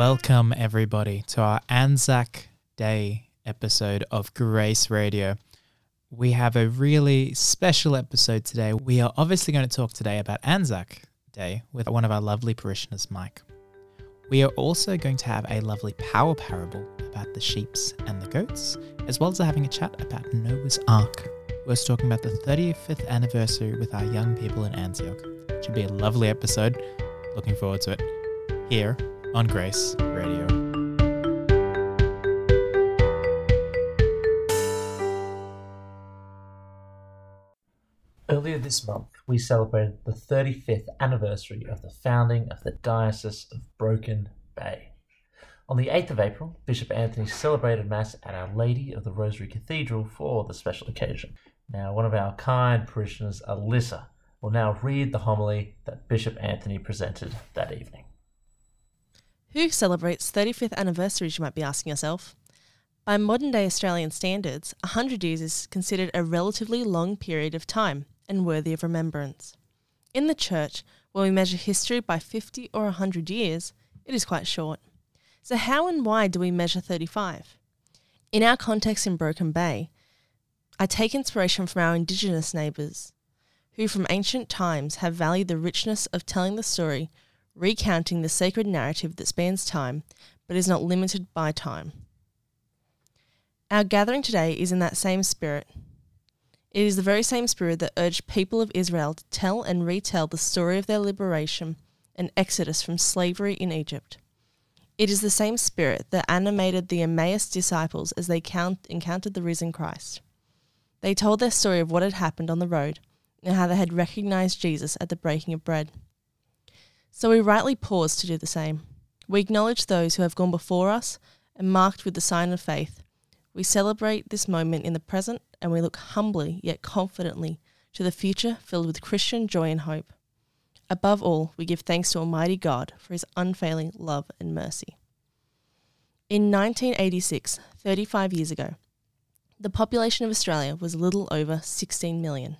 Welcome, everybody, to our Anzac Day episode of Grace Radio. We have a really special episode today. We are obviously going to talk today about Anzac Day with one of our lovely parishioners, Mike. We are also going to have a lovely power parable about the sheeps and the goats, as well as having a chat about Noah's Ark. We're talking about the 35th anniversary with our young people in Antioch. It should be a lovely episode. Looking forward to it. Here on Grace Radio. Earlier this month, we celebrated the 35th anniversary of the founding of the Diocese of Broken Bay. On the 8th of April, Bishop Anthony celebrated Mass at Our Lady of the Rosary Cathedral for the special occasion. Now, one of our kind parishioners, Alyssa, will now read the homily that Bishop Anthony presented that evening. Who celebrates 35th anniversaries, you might be asking yourself? By modern day Australian standards, 100 years is considered a relatively long period of time and worthy of remembrance. In the Church, when we measure history by 50 or 100 years, it is quite short. So, how and why do we measure 35? In our context in Broken Bay, I take inspiration from our Indigenous neighbours, who from ancient times have valued the richness of telling the story, recounting the sacred narrative that spans time but is not limited by time. Our gathering today is in that same spirit. It is the very same spirit that urged people of Israel to tell and retell the story of their liberation and exodus from slavery in Egypt. It is the same spirit that animated the Emmaus disciples as they count, encountered the risen Christ. They told their story of what had happened on the road and how they had recognized Jesus at the breaking of bread. So we rightly pause to do the same. We acknowledge those who have gone before us and marked with the sign of faith. We celebrate this moment in the present and we look humbly yet confidently to the future filled with Christian joy and hope. Above all, we give thanks to Almighty God for his unfailing love and mercy. In 1986, 35 years ago, the population of Australia was a little over 16 million.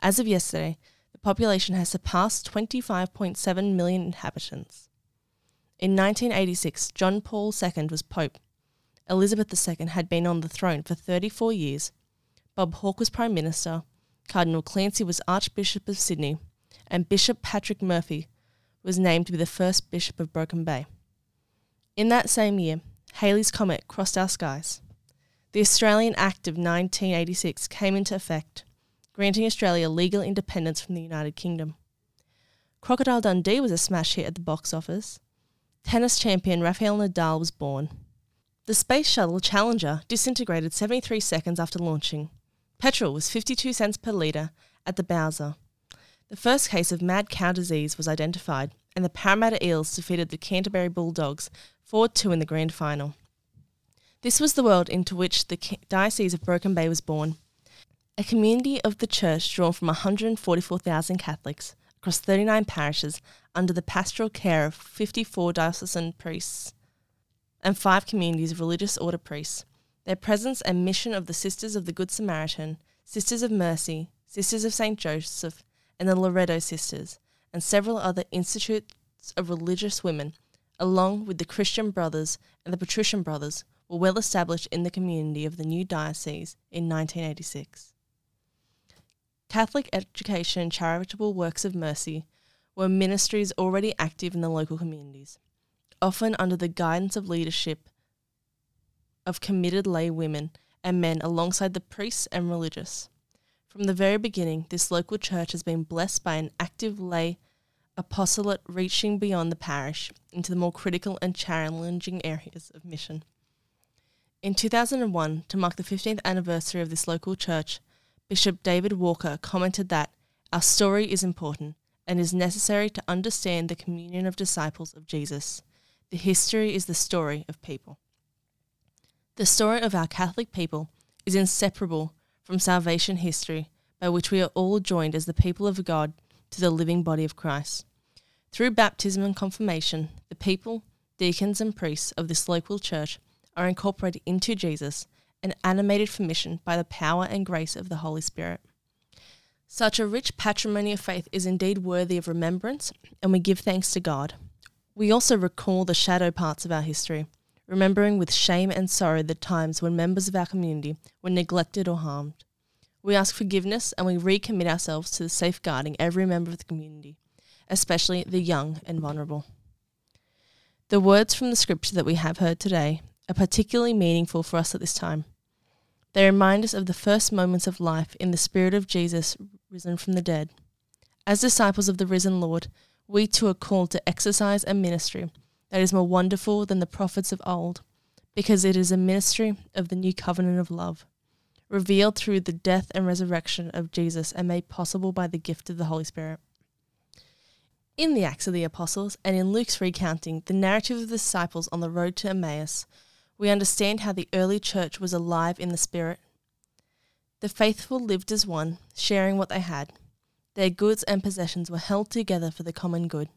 As of yesterday, the population has surpassed 25.7 million inhabitants. In 1986, John Paul II was Pope. Elizabeth II had been on the throne for 34 years. Bob Hawke was Prime Minister. Cardinal Clancy was Archbishop of Sydney. And Bishop Patrick Murphy was named to be the first Bishop of Broken Bay. In that same year, Halley's Comet crossed our skies. The Australian Act of 1986 came into effect, granting Australia legal independence from the United Kingdom. Crocodile Dundee was a smash hit at the box office. Tennis champion Rafael Nadal was born. The Space Shuttle Challenger disintegrated 73 seconds after launching. Petrol was 52 cents per litre at the Bowser. The first case of mad cow disease was identified, and the Parramatta Eels defeated the Canterbury Bulldogs 4 2 in the grand final. This was the world into which the Diocese of Broken Bay was born, a community of the church drawn from 144,000 Catholics across 39 parishes under the pastoral care of 54 diocesan priests and five communities of religious order priests. Their presence and mission of the Sisters of the Good Samaritan, Sisters of Mercy, Sisters of St. Joseph, and the Loreto Sisters, and several other institutes of religious women, along with the Christian Brothers and the Patrician Brothers, were well established in the community of the new diocese in 1986. Catholic education and charitable works of mercy were ministries already active in the local communities, often under the guidance of leadership of committed lay women and men alongside the priests and religious. From the very beginning, this local church has been blessed by an active lay apostolate reaching beyond the parish into the more critical and challenging areas of mission. In 2001, to mark the 15th anniversary of this local church, Bishop David Walker commented that our story is important and is necessary to understand the communion of disciples of Jesus. The history is the story of people. The story of our Catholic people is inseparable from salvation history by which we are all joined as the people of God to the living body of Christ. Through baptism and confirmation, the people, deacons, and priests of this local church are incorporated into Jesus and animated for mission by the power and grace of the Holy Spirit. Such a rich patrimony of faith is indeed worthy of remembrance, and we give thanks to God. We also recall the shadow parts of our history, remembering with shame and sorrow the times when members of our community were neglected or harmed. We ask forgiveness and we recommit ourselves to safeguarding every member of the community, especially the young and vulnerable. The words from the scripture that we have heard today are particularly meaningful for us at this time. They remind us of the first moments of life in the spirit of Jesus risen from the dead. As disciples of the risen Lord, we too are called to exercise a ministry that is more wonderful than the prophets of old, because it is a ministry of the new covenant of love, revealed through the death and resurrection of Jesus and made possible by the gift of the Holy Spirit. In the Acts of the Apostles and in Luke's recounting the narrative of the disciples on the road to Emmaus, we understand how the early church was alive in the Spirit. The faithful lived as one, sharing what they had. Their goods and possessions were held together for the common good.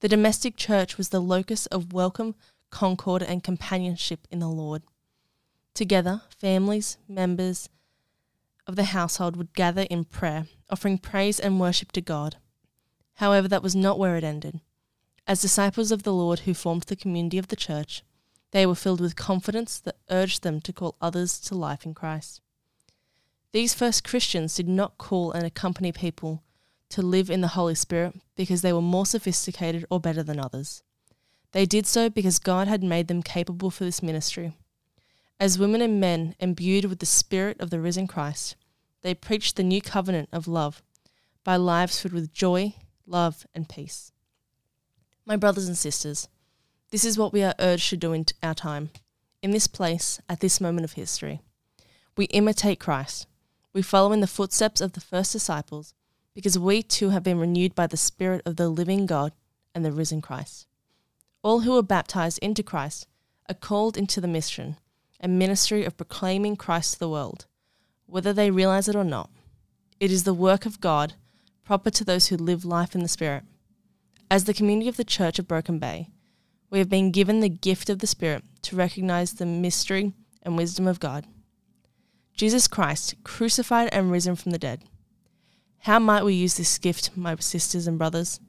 The domestic church was the locus of welcome, concord, and companionship in the Lord. Together, families, members of the household would gather in prayer, offering praise and worship to God. However, that was not where it ended. As disciples of the Lord who formed the community of the church, they were filled with confidence that urged them to call others to life in Christ. These first Christians did not call and accompany people to live in the Holy Spirit because they were more sophisticated or better than others. They did so because God had made them capable for this ministry. As women and men imbued with the Spirit of the risen Christ, they preached the new covenant of love by lives filled with joy, love, and peace. My brothers and sisters, this is what we are urged to do in our time, in this place, at this moment of history. We imitate Christ. We follow in the footsteps of the first disciples because we too have been renewed by the Spirit of the living God and the risen Christ. All who are baptized into Christ are called into the mission and ministry of proclaiming Christ to the world, whether they realize it or not. It is the work of God proper to those who live life in the Spirit. As the community of the Church of Broken Bay, we have been given the gift of the Spirit to recognize the mystery and wisdom of God. Jesus Christ, crucified and risen from the dead. How might we use this gift, my sisters and brothers?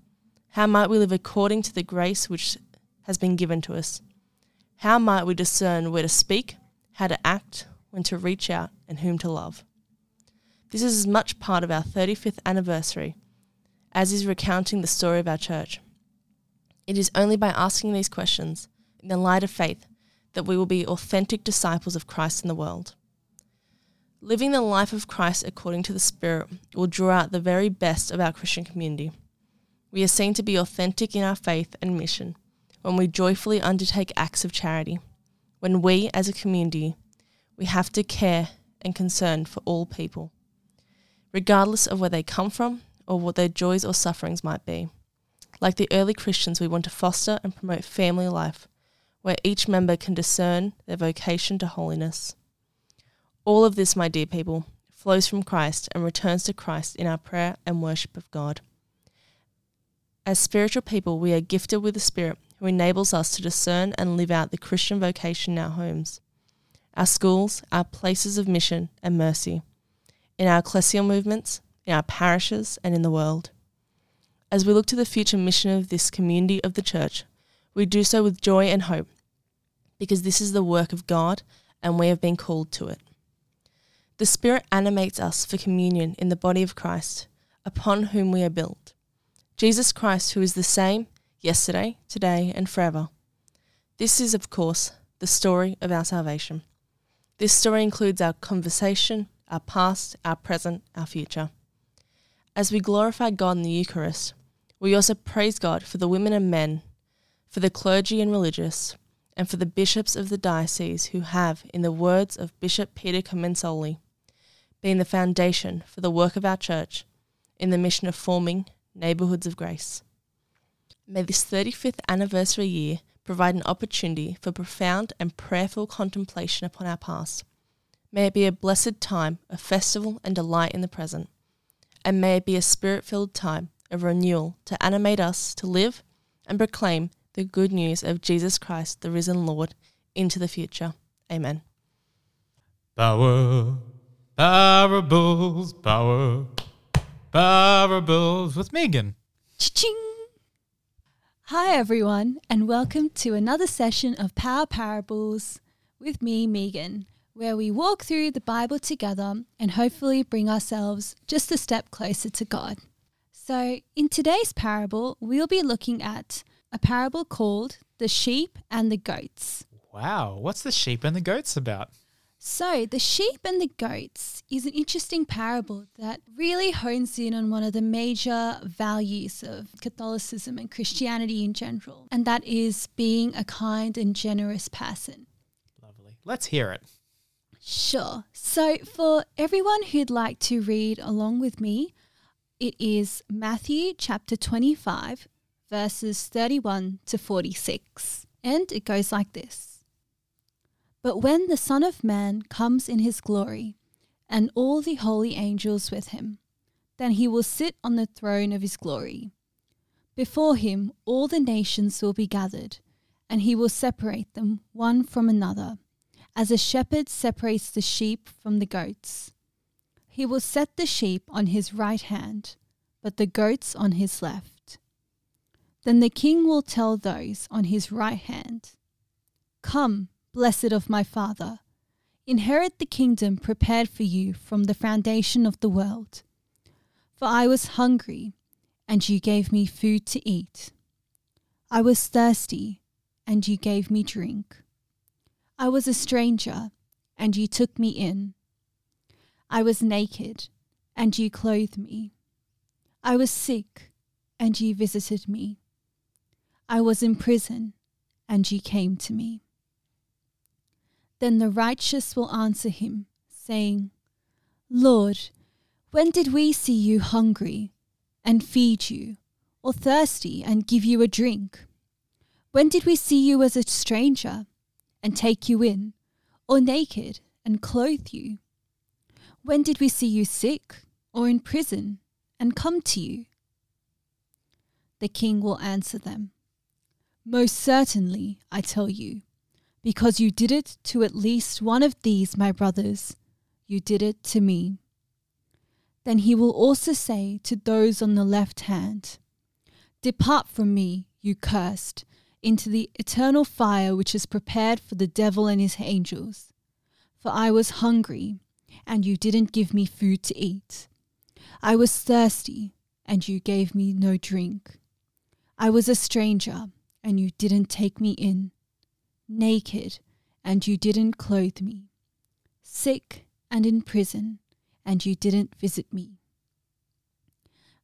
How might we live according to the grace which has been given to us? How might we discern where to speak, how to act, when to reach out, and whom to love? This is as much part of our 35th anniversary as is recounting the story of our church. It is only by asking these questions, in the light of faith, that we will be authentic disciples of Christ in the world. Living the life of Christ according to the Spirit will draw out the very best of our Christian community. We are seen to be authentic in our faith and mission when we joyfully undertake acts of charity, when we, as a community, we have to care and concern for all people, regardless of where they come from or what their joys or sufferings might be. Like the early Christians, we want to foster and promote family life, where each member can discern their vocation to holiness. All of this, my dear people, flows from Christ and returns to Christ in our prayer and worship of God. As spiritual people, we are gifted with the Spirit who enables us to discern and live out the Christian vocation in our homes, our schools, our places of mission and mercy, in our ecclesial movements, in our parishes, and in the world. As we look to the future mission of this community of the church, we do so with joy and hope, because this is the work of God and we have been called to it. The Spirit animates us for communion in the body of Christ, upon whom we are built. Jesus Christ, who is the same yesterday, today, and forever. This is, of course, the story of our salvation. This story includes our conversation, our past, our present, our future. As we glorify God in the Eucharist, we also praise God for the women and men, for the clergy and religious, and for the bishops of the diocese who have, in the words of Bishop Peter Comensoli, been the foundation for the work of our church in the mission of forming neighbourhoods of grace. May this 35th anniversary year provide an opportunity for profound and prayerful contemplation upon our past. May it be a blessed time a festival and delight in the present and may it be a spirit filled time of renewal to animate us to live and proclaim the good news of Jesus Christ, the risen Lord, into the future. Amen. Power, parables, power, parables with Megan. Cha-ching! Hi, everyone, and welcome to another session of Power Parables with me, Megan, where we walk through the Bible together and hopefully bring ourselves just a step closer to God. So, in today's parable, we'll be looking at a parable called The Sheep and the Goats. Wow, what's the sheep and the goats about? So, the sheep and the goats is an interesting parable that really hones in on one of the major values of Catholicism and Christianity in general, and that is being a kind and generous person. Lovely. Let's hear it. Sure. So, for everyone who'd like to read along with me, it is Matthew chapter 25, verses 31 to 46. And it goes like this. But when the Son of Man comes in his glory, and all the holy angels with him, then he will sit on the throne of his glory. Before him all the nations will be gathered, and he will separate them one from another, as a shepherd separates the sheep from the goats. He will set the sheep on his right hand, but the goats on his left. Then the king will tell those on his right hand, Come, blessed of my Father, inherit the kingdom prepared for you from the foundation of the world. For I was hungry, and you gave me food to eat. I was thirsty, and you gave me drink. I was a stranger, and you took me in. I was naked, and you clothed me. I was sick, and you visited me. I was in prison, and you came to me. Then the righteous will answer him, saying, Lord, when did we see you hungry and feed you, or thirsty and give you a drink? When did we see you as a stranger and take you in, or naked and clothe you? When did we see you sick or in prison and come to you? The king will answer them, Most certainly, I tell you because you did it to at least one of these, my brothers, you did it to me. Then he will also say to those on the left hand, Depart from me, you cursed, into the eternal fire which is prepared for the devil and his angels. For I was hungry, and you didn't give me food to eat. I was thirsty, and you gave me no drink. I was a stranger, and you didn't take me in naked, and you didn't clothe me, sick and in prison, and you didn't visit me.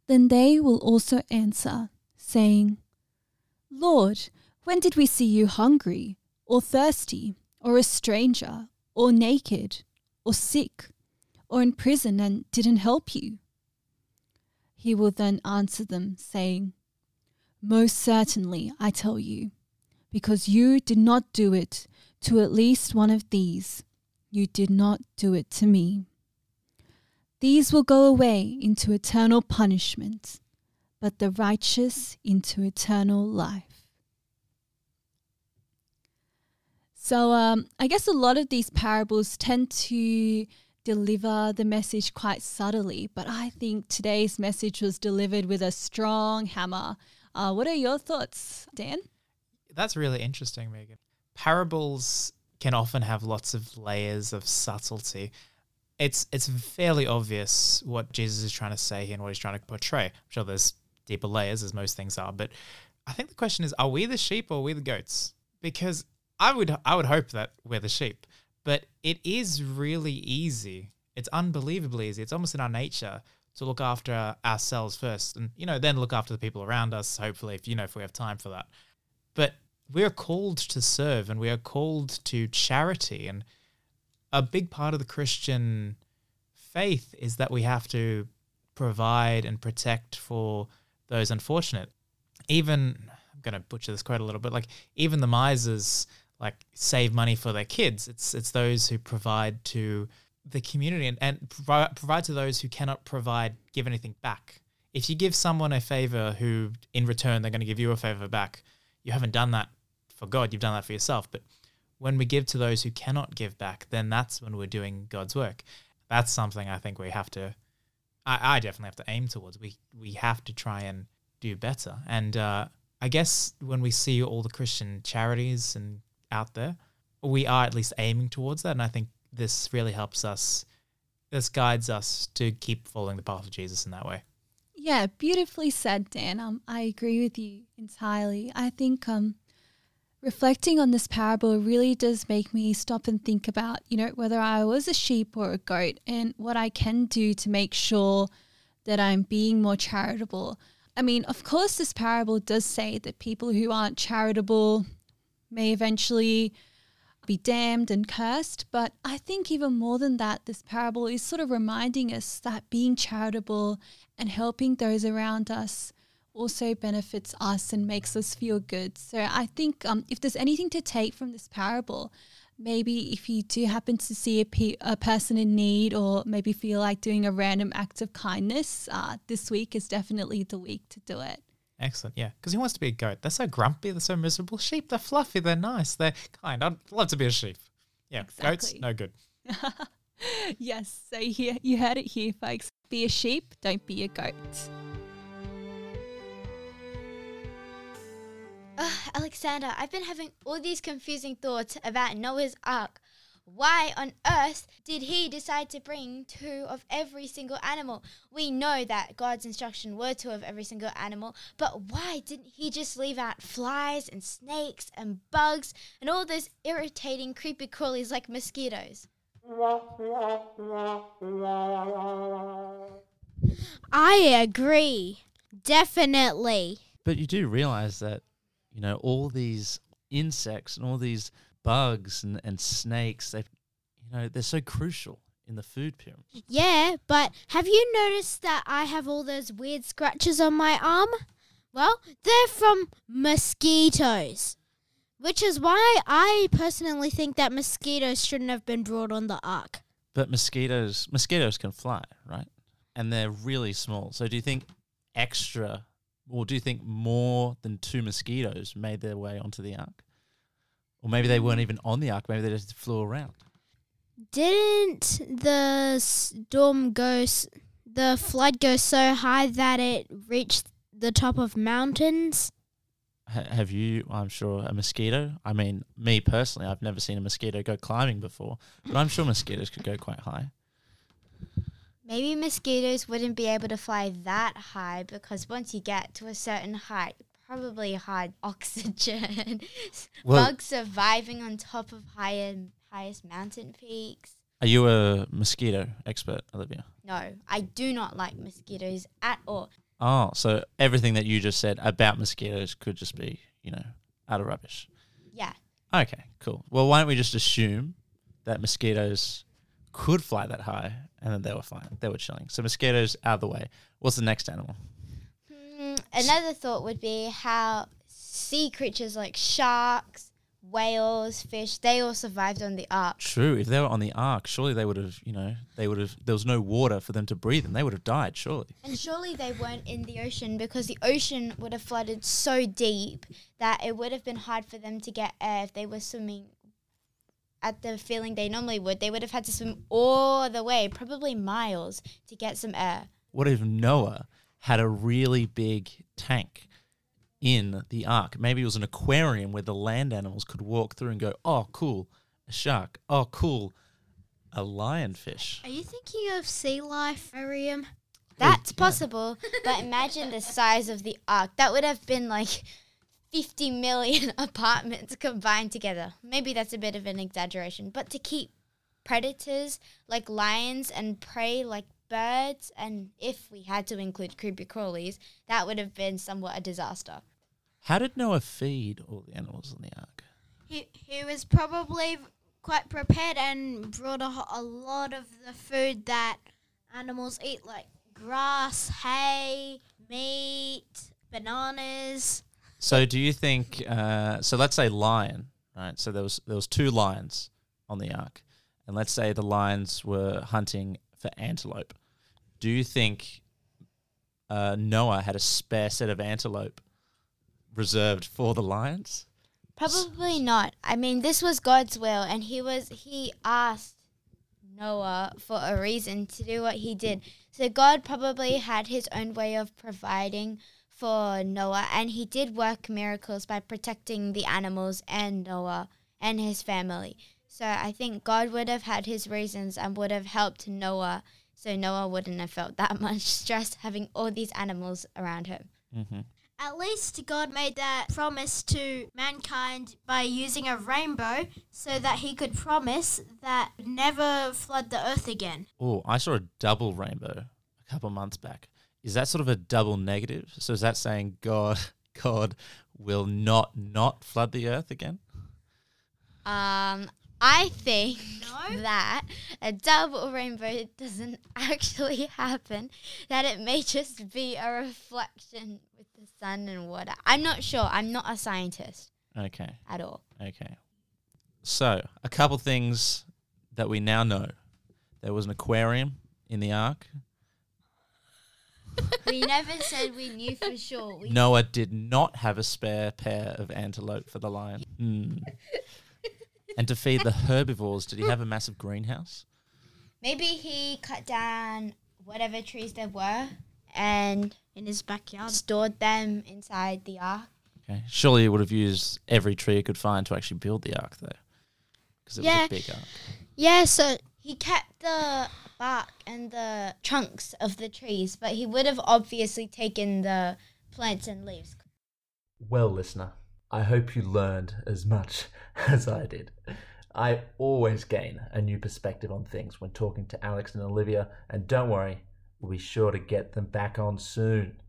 Then they will also answer, saying, Lord, when did we see you hungry, or thirsty, or a stranger, or naked, or sick, or in prison, and didn't help you? He will then answer them, saying, Most certainly, I tell you, because you did not do it to at least one of these, you did not do it to me. These will go away into eternal punishment, but the righteous into eternal life. So, um, I guess a lot of these parables tend to deliver the message quite subtly, but I think today's message was delivered with a strong hammer. Uh, what are your thoughts, Dan? That's really interesting, Megan. Parables can often have lots of layers of subtlety. It's it's fairly obvious what Jesus is trying to say here and what he's trying to portray. I'm sure there's deeper layers as most things are, but I think the question is: Are we the sheep or are we the goats? Because I would I would hope that we're the sheep, but it is really easy. It's unbelievably easy. It's almost in our nature to look after ourselves first, and you know then look after the people around us. Hopefully, if you know if we have time for that. But we are called to serve and we are called to charity. And a big part of the Christian faith is that we have to provide and protect for those unfortunate. Even, I'm going to butcher this quote a little bit, like even the misers like save money for their kids. It's it's those who provide to the community and, and provide, provide to those who cannot provide, give anything back. If you give someone a favor who in return they're going to give you a favor back, you haven't done that for God, you've done that for yourself. But when we give to those who cannot give back, then that's when we're doing God's work. That's something I think we have to, I, I definitely have to aim towards. We we have to try and do better. And uh, I guess when we see all the Christian charities and out there, we are at least aiming towards that. And I think this really helps us, this guides us to keep following the path of Jesus in that way. Yeah, beautifully said, Dan. Um, I agree with you entirely. I think um, reflecting on this parable really does make me stop and think about, you know, whether I was a sheep or a goat and what I can do to make sure that I'm being more charitable. I mean, of course, this parable does say that people who aren't charitable may eventually be damned and cursed. But I think even more than that, this parable is sort of reminding us that being charitable and helping those around us also benefits us and makes us feel good. So I think um, if there's anything to take from this parable, maybe if you do happen to see a, pe- a person in need or maybe feel like doing a random act of kindness, uh, this week is definitely the week to do it. Excellent. Yeah. Because he wants to be a goat. They're so grumpy. They're so miserable. Sheep, they're fluffy. They're nice. They're kind. I'd love to be a sheep. Yeah. Goats, no good. yes, so here you heard it here, folks. Be a sheep, don't be a goat. Ugh, Alexander, I've been having all these confusing thoughts about Noah's Ark. Why on earth did he decide to bring two of every single animal? We know that God's instruction were two of every single animal, but why didn't he just leave out flies and snakes and bugs and all those irritating creepy crawlies like mosquitoes? I agree. Definitely. But you do realize that, you know, all these insects and all these bugs and, and snakes, they you know, they're so crucial in the food pyramid. Yeah, but have you noticed that I have all those weird scratches on my arm? Well, they're from mosquitoes. Which is why I personally think that mosquitoes shouldn't have been brought on the ark. But mosquitoes mosquitoes can fly, right? And they're really small. So do you think extra or do you think more than two mosquitoes made their way onto the ark? Or maybe they weren't even on the ark, maybe they just flew around. Didn't the storm go, s- the flood go so high that it reached the top of mountains? Ha- have you, I'm sure, a mosquito? I mean, me personally, I've never seen a mosquito go climbing before, but I'm sure mosquitoes could go quite high. Maybe mosquitoes wouldn't be able to fly that high because once you get to a certain height, probably hard oxygen. Well- Bugs surviving on top of higher highest mountain peaks. Are you a mosquito expert, Olivia? No, I do not like mosquitoes at all. Oh, so everything that you just said about mosquitoes could just be, you know, out of rubbish. Yeah. Okay, cool. Well, why don't we just assume that mosquitoes could fly that high and then they were fine. They were chilling. So mosquitoes out of the way. What's the next animal? Another thought would be how sea creatures like sharks, whales, fish, they all survived on the ark. True. If they were on the ark, surely they would have, you know, they would have, there was no water for them to breathe and they would have died, surely. And surely they weren't in the ocean because the ocean would have flooded so deep that it would have been hard for them to get air if they were swimming at the feeling they normally would. They would have had to swim all the way, probably miles, to get some air. What if Noah had a really big tank in the ark? Maybe it was an aquarium where the land animals could walk through and go, oh, cool, a shark. Oh, cool, a lionfish. Are you thinking of sea life, Miriam? Oh, that's possible, but imagine the size of the ark. That would have been like 50 million apartments combined together. Maybe that's a bit of an exaggeration, but to keep predators like lions and prey like birds, and if we had to include creepy crawlies, that would have been somewhat a disaster. How did Noah feed all the animals in the ark? He, he was probably quite prepared and brought a, a lot of the food that animals eat, like grass, hay, meat, bananas. So do you think? Uh, so let's say lion, right? So there was there was two lions on the ark, and let's say the lions were hunting for antelope. Do you think uh, Noah had a spare set of antelope reserved for the lions? Probably not. I mean, this was God's will, and he was he asked Noah for a reason to do what he did. So God probably had his own way of providing for Noah, and he did work miracles by protecting the animals and Noah and his family. So I think God would have had his reasons and would have helped Noah, so Noah wouldn't have felt that much stress having all these animals around him. Mm-hmm. At least God made that promise to mankind by using a rainbow so that he could promise that never flood the earth again. Oh, I saw a double rainbow a couple months back. Is that sort of a double negative? So is that saying God God will not not flood the earth again? Um, I think No. that a double rainbow doesn't actually happen, that it may just be a reflection with the sun and water. I'm not sure. I'm not a scientist Okay. at all. Okay. So, a couple things that we now know. There was an aquarium in the ark. we never said we knew for sure. We Noah did not have a spare pair of antelope for the lion. Hmm. And to feed the herbivores, did he have a massive greenhouse? Maybe he cut down whatever trees there were and In his backyard. stored them inside the ark. Okay. Surely he would have used every tree he could find to actually build the ark, though. Because it was Yeah. a big ark. Yeah, so He kept the bark and the trunks of the trees, but he would have obviously taken the plants and leaves. Well, listener, I hope you learned as much as I did. I always gain a new perspective on things when talking to Alex and Olivia, and don't worry, we'll be sure to get them back on soon.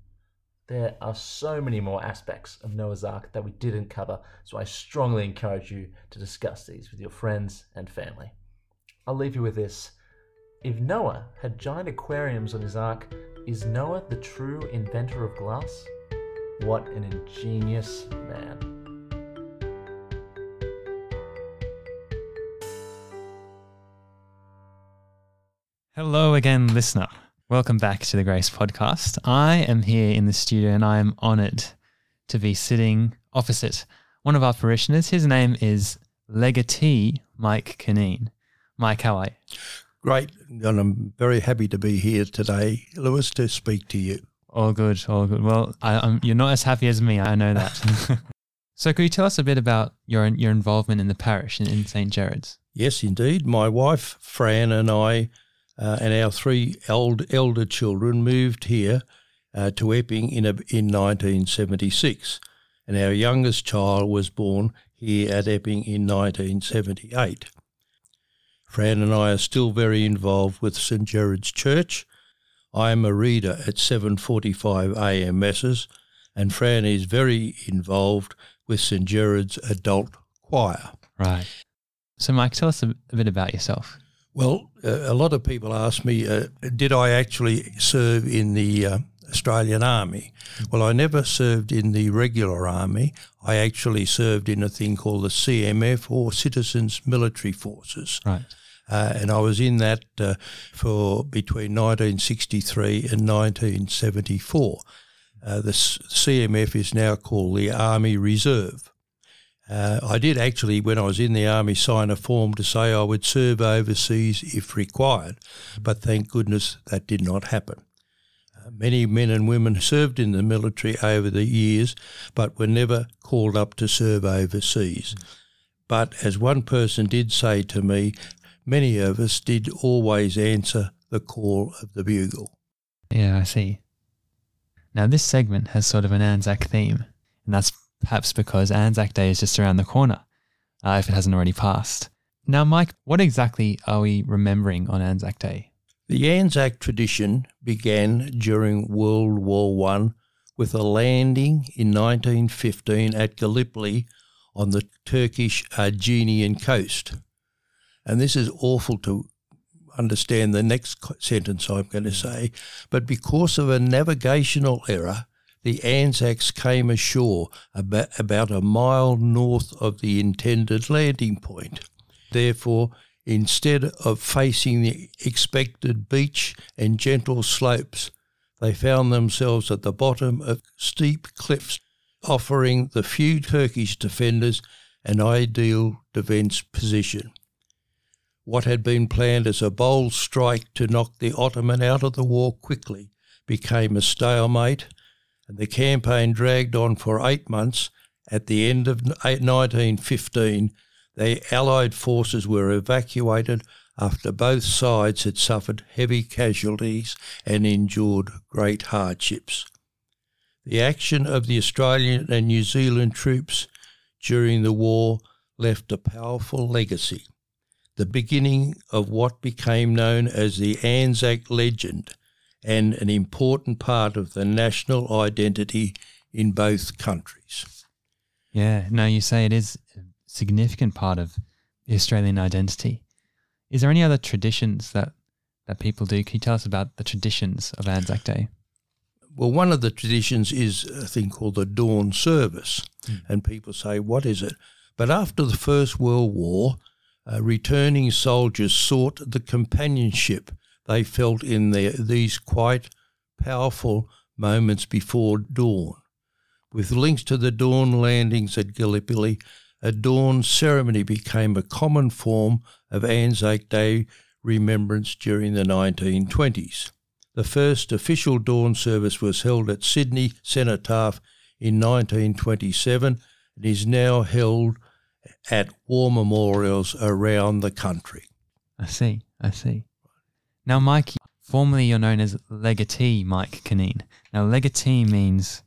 There are so many more aspects of Noah's Ark that we didn't cover, so I strongly encourage you to discuss these with your friends and family. I'll leave you with this. If Noah had giant aquariums on his ark, is Noah the true inventor of glass? What an ingenious man. Hello again, listener. Welcome back to the Grace Podcast. I am here in the studio and I am honored to be sitting opposite one of our parishioners. His name is Legatee Mike Canine. Mike, how are you? Great, and I'm very happy to be here today, Lewis, to speak to you. All good, all good. Well, I, you're not as happy as me. I know that. so, could you tell us a bit about your your involvement in the parish in, in St. Gerard's? Yes, indeed. My wife, Fran, and I, uh, and our three eld- elder children moved here uh, to Epping in, a, in 1976. And our youngest child was born here at Epping in 1978. Fran and I are still very involved with St Gerard's Church. I am a reader at 7:45 a.m. masses, and Fran is very involved with St Gerard's adult choir. Right. So, Mike, tell us a bit about yourself. Well, uh, a lot of people ask me, uh, did I actually serve in the uh, Australian Army? Well, I never served in the regular army. I actually served in a thing called the CMF or Citizens Military Forces. Right. Uh, and I was in that uh, for between 1963 and 1974. Uh, the CMF is now called the Army Reserve. Uh, I did actually, when I was in the army, sign a form to say I would serve overseas if required, but thank goodness that did not happen. Uh, many men and women served in the military over the years, but were never called up to serve overseas. But as one person did say to me, many of us did always answer the call of the bugle. Yeah, I see. Now, this segment has sort of an Anzac theme, and that's perhaps because Anzac Day is just around the corner, uh, if it hasn't already passed. Now, Mike, what exactly are we remembering on Anzac Day? The Anzac tradition began during World War One with a landing in 1915 at Gallipoli on the Turkish Argentinian coast. And this is awful to understand the next sentence I'm going to say, but because of a navigational error, the Anzacs came ashore about, about a mile north of the intended landing point. Therefore, instead of facing the expected beach and gentle slopes, they found themselves at the bottom of steep cliffs, offering the few Turkish defenders an ideal defence position. What had been planned as a bold strike to knock the Ottoman out of the war quickly became a stalemate, and the campaign dragged on for eight months. At the end of 1915, the Allied forces were evacuated after both sides had suffered heavy casualties and endured great hardships. The action of the Australian and New Zealand troops during the war left a powerful legacy, the beginning of what became known as the Anzac legend and an important part of the national identity in both countries. Yeah, no, you say it is a significant part of the Australian identity. Is there any other traditions that, that people do? Can you tell us about the traditions of Anzac Day? Well, one of the traditions is a thing called the dawn service, mm. and people say, What is it? But after the First World War, uh, returning soldiers sought the companionship they felt in their, these quite powerful moments before dawn. With links to the dawn landings at Gallipoli, a dawn ceremony became a common form of Anzac Day remembrance during the 1920s. The first official dawn service was held at Sydney Cenotaph in 1927 and is now held at war memorials around the country. I see, I see. Now, Mike, formerly you're known as legatee Mike Canine. Now, legatee means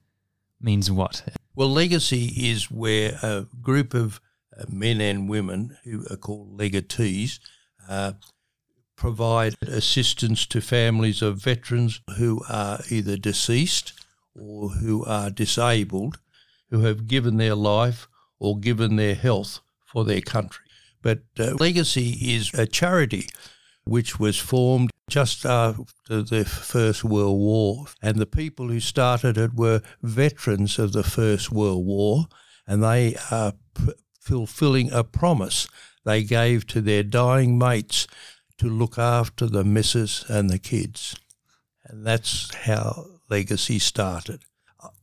means what? Well, legacy is where a group of uh, men and women who are called legatees uh, provide assistance to families of veterans who are either deceased or who are disabled, who have given their life or given their health for their country. But uh, Legacy is a charity which was formed just after the First World War. And the people who started it were veterans of the First World War, and they are p- fulfilling a promise they gave to their dying mates to look after the missus and the kids. And that's how Legacy started.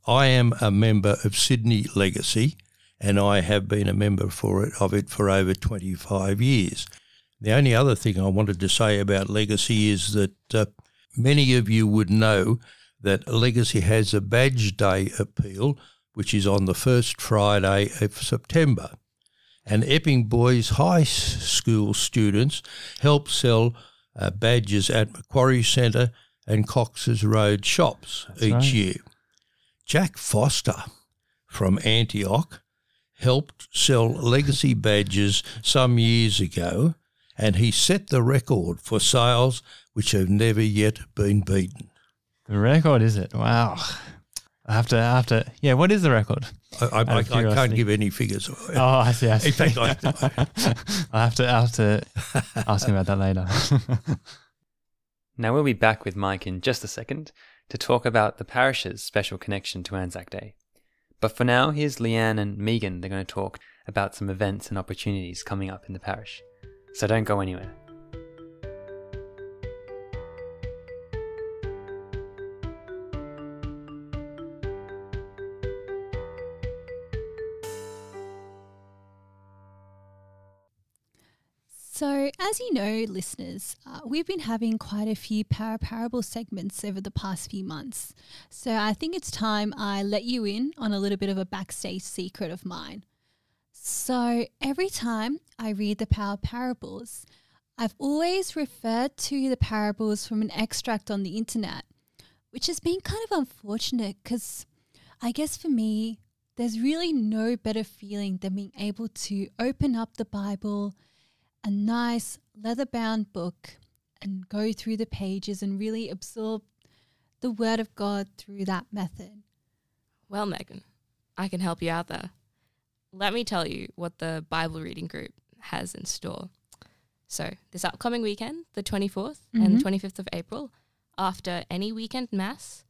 I am a member of Sydney Legacy, and I have been a member for it, of it for over 25 years. The only other thing I wanted to say about Legacy is that uh, many of you would know that Legacy has a Badge Day appeal, which is on the first Friday of September. And Epping Boys High School students help sell uh, badges at Macquarie Centre and Cox's Road shops That's each right. year. Jack Foster from Antioch helped sell legacy badges some years ago and he set the record for sales which have never yet been beaten. The record is it? Wow. After have to, I have to, yeah, what is the record? I, I, I, I can't give any figures. Oh, I see. I see. In fact, I, I have to, I have to ask him about that later. now we'll be back with Mike in just a second to talk about the parish's special connection to Anzac Day. But for now, here's Leanne and Megan. They're going to talk about some events and opportunities coming up in the parish so don't go anywhere. So, as you know, listeners, uh, we've been having quite a few para parable segments over the past few months. So, I think it's time I let you in on a little bit of a backstage secret of mine. So every time I read the Power Parables, I've always referred to the parables from an extract on the internet, which has been kind of unfortunate because I guess for me, there's really no better feeling than being able to open up the Bible, a nice leather bound book, and go through the pages and really absorb the Word of God through that method. Well, Megan, I can help you out there let me tell you what the Bible reading group has in store. So, this upcoming weekend, the 24th mm-hmm. and the 25th of April, after any weekend mass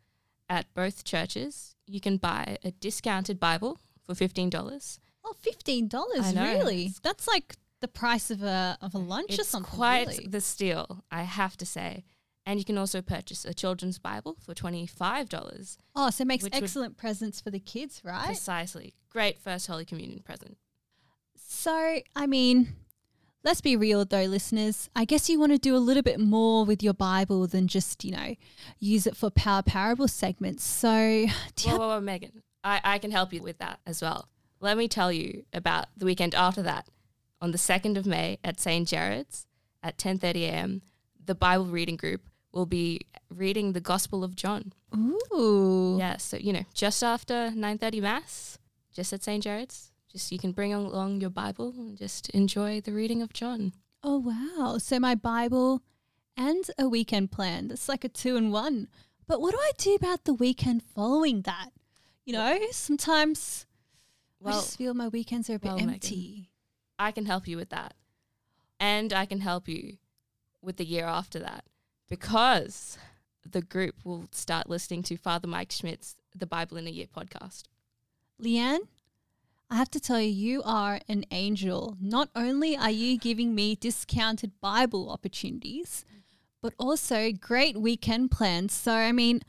at both churches, you can buy a discounted Bible for $15. Oh, $15, really? That's like the price of a of a lunch it's or something. quite really. the steal, I have to say. And you can also purchase a children's Bible for $25. Oh, so it makes excellent presents for the kids, right? Precisely. Great first Holy Communion present. So, I mean, let's be real though, listeners. I guess you want to do a little bit more with your Bible than just, you know, use it for power parable segments. So, Whoa, whoa, whoa, Megan. I, I can help you with that as well. Let me tell you about the weekend after that. On the 2nd of May at St. Jared's at 10.30 a.m., the Bible reading group will be reading the Gospel of John. ooh, Yeah, so, you know, just after 9.30 Mass, just at St. Gerard's, just you can bring along your Bible and just enjoy the reading of John. oh wow. So my Bible and a weekend plan. That's like a two in one. But what do I do about the weekend following that? You know, sometimes I just feel my weekends are a bit oh well, Megan. empty. I can help you with that. And I can help you with the year after that because the group will start listening to Father Mike Schmitz's The Bible in a Year podcast. Leanne, I have to tell you, you are an angel. Not only are you giving me discounted Bible opportunities, but also great weekend plans. So, I mean,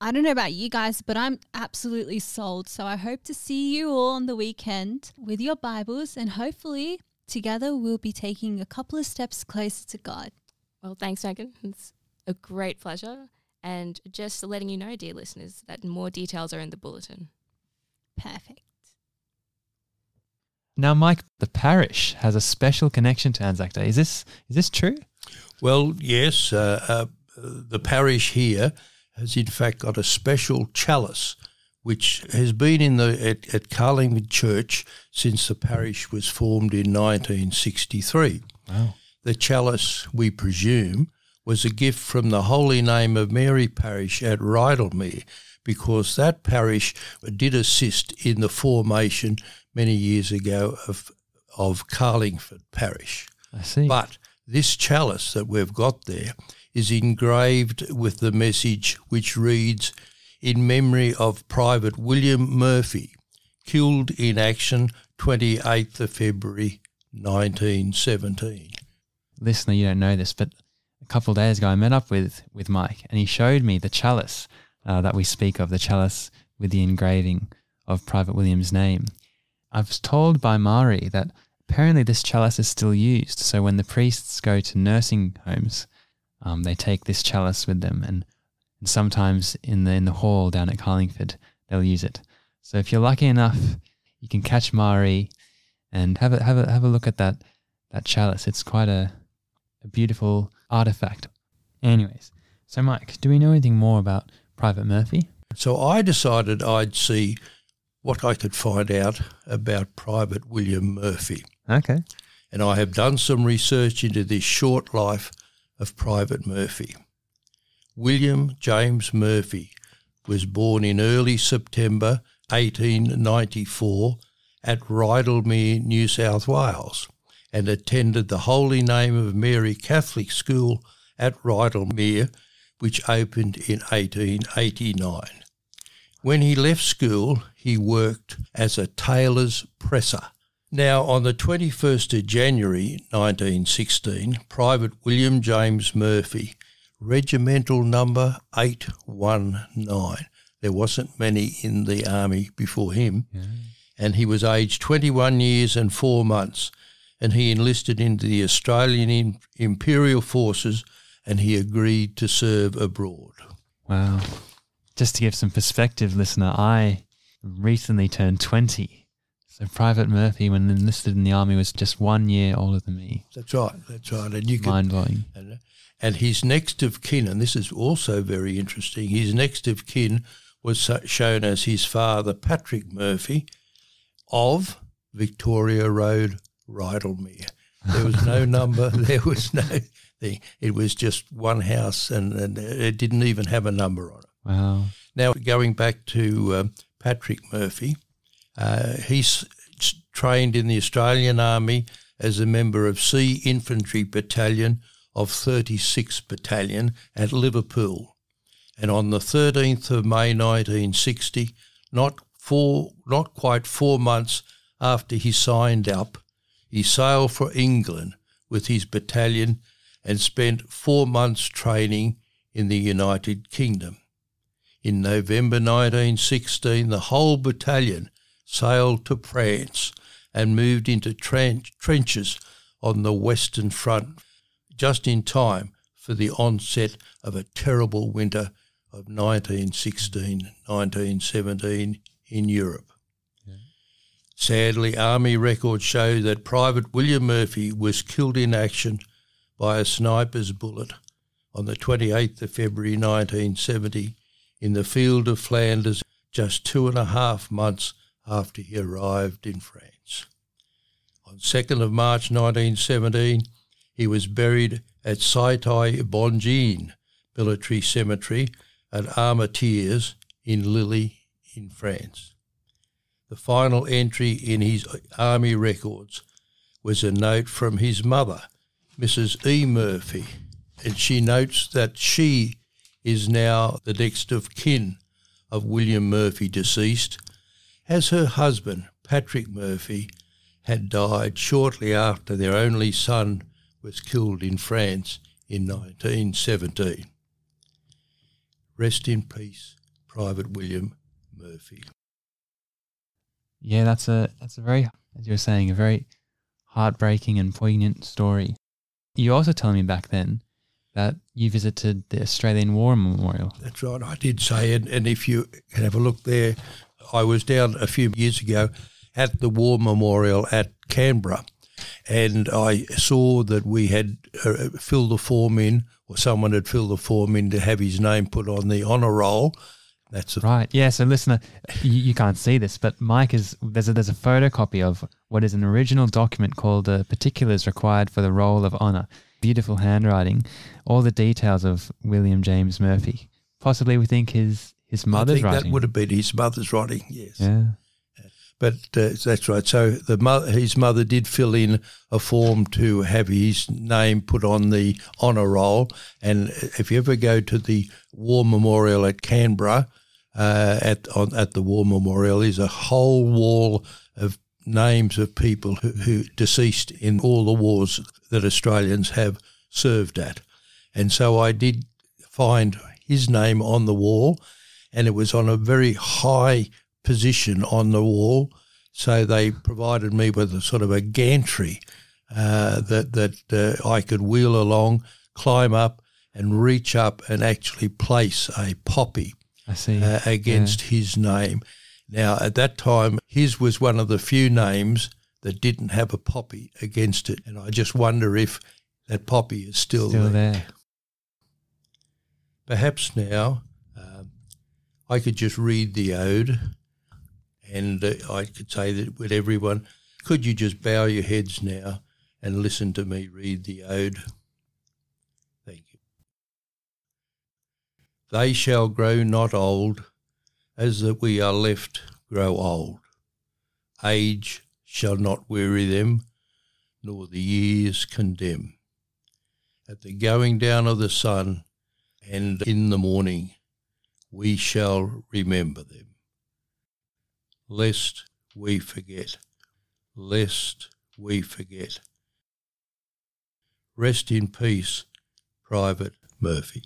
I don't know about you guys, but I'm absolutely sold. So, I hope to see you all on the weekend with your Bibles, and hopefully, together, we'll be taking a couple of steps closer to God. Well, thanks, Megan. It's a great pleasure. And just letting you know, dear listeners, that more details are in the bulletin. Perfect. Now, Mike, the parish has a special connection to Anzac Day. Is this is this true? Well, yes, uh, uh, the parish here has in fact got a special chalice, which has been in the at, at Carlingford Church since the parish was formed in 1963. Wow. The chalice, we presume, was a gift from the Holy Name of Mary parish at Rydalmere, because that parish did assist in the formation many years ago of of Carlingford parish. I see. But this chalice that we've got there is engraved with the message which reads, In memory of Private William Murphy, killed in action 28th of February 1917. Listener, you don't know this, but a couple days ago, I met up with with Mike, and he showed me the chalice uh, that we speak of, the chalice with the engraving of Private William's name. I was told by Mari that apparently this chalice is still used. So when the priests go to nursing homes, um, they take this chalice with them, and, and sometimes in the in the hall down at Carlingford, they'll use it. So if you're lucky enough, you can catch Mari and have a have a have a look at that that chalice. It's quite a a beautiful artifact. Anyways, so Mike, do we know anything more about Private Murphy? So I decided I'd see what I could find out about Private William Murphy. Okay. and I have done some research into this short life of Private Murphy. William James Murphy was born in early September 1894 at Rydalmere, New South Wales, and attended the Holy Name of Mary Catholic School at Rydalmere, which opened in 1889. When he left school, he worked as a tailor's presser. Now, on the 21st of January 1916, Private William James Murphy, regimental number 819, there wasn't many in the army before him, and he was aged 21 years and four months, and he enlisted into the Australian Im- Imperial Forces and he agreed to serve abroad. Wow. Just to give some perspective, listener, I recently turned 20. So Private Murphy, when enlisted in the army, was just one year older than me. That's right, that's right. And you can Mind blowing. And, and his next of kin, and this is also very interesting, his next of kin was shown as his father, Patrick Murphy, of Victoria Road, Rydalmere. There was no number, there was no thing. It was just one house, and, and it didn't even have a number on it. Wow. Now, going back to um, Patrick Murphy, uh, he's trained in the Australian Army as a member of Sea Infantry Battalion of 36th Battalion at Liverpool. And on the 13th of May 1960, not four, not quite four months after he signed up, he sailed for England with his battalion and spent four months training in the United Kingdom. In November 1916, the whole battalion sailed to France and moved into tren- trenches on the Western Front just in time for the onset of a terrible winter of 1916 1917 in Europe. Sadly, Army records show that Private William Murphy was killed in action by a sniper's bullet on the 28th of February 1970 in the field of Flanders, just two and a half months after he arrived in France. On 2nd of March 1917, he was buried at Cité Bonjean Military Cemetery at Armentières in Lille in France. The final entry in his army records was a note from his mother, Mrs. E. Murphy, and she notes that she is now the next of kin of William Murphy deceased, as her husband, Patrick Murphy, had died shortly after their only son was killed in France in 1917. Rest in peace, Private William Murphy. Yeah, that's a that's a very, as you were saying, a very heartbreaking and poignant story. You also told me back then that you visited the Australian War Memorial. That's right, I did say, and, and if you can have a look there, I was down a few years ago at the War Memorial at Canberra, and I saw that we had uh, filled the form in, or someone had filled the form in to have his name put on the honour roll. That's Right. Yeah. So, listener, you, you can't see this, but Mike is there's a, there's a photocopy of what is an original document called the particulars required for the roll of honour. Beautiful handwriting, all the details of William James Murphy. Possibly, we think his his I mother's think writing. that would have been his mother's writing. Yes. Yeah. But uh, that's right. So the mo- his mother did fill in a form to have his name put on the honour roll. And if you ever go to the War Memorial at Canberra, uh, at on, at the War Memorial is a whole wall of names of people who, who deceased in all the wars that Australians have served at. And so I did find his name on the wall, and it was on a very high position on the wall. So they provided me with a sort of a gantry uh, that that uh, I could wheel along, climb up, and reach up and actually place a poppy I see. uh, against his name. Now, at that time, his was one of the few names that didn't have a poppy against it, and I just wonder if that poppy is still, Still there. there. Perhaps now um, I could just read the ode, and uh, I could say that with everyone. Could you just bow your heads now and listen to me read the ode? Thank you. They shall grow not old, as that we are left grow old. Age shall not weary them, nor the years condemn. At the going down of the sun, and in the morning we shall remember them. Lest we forget, lest we forget. Rest in peace, Private Murphy.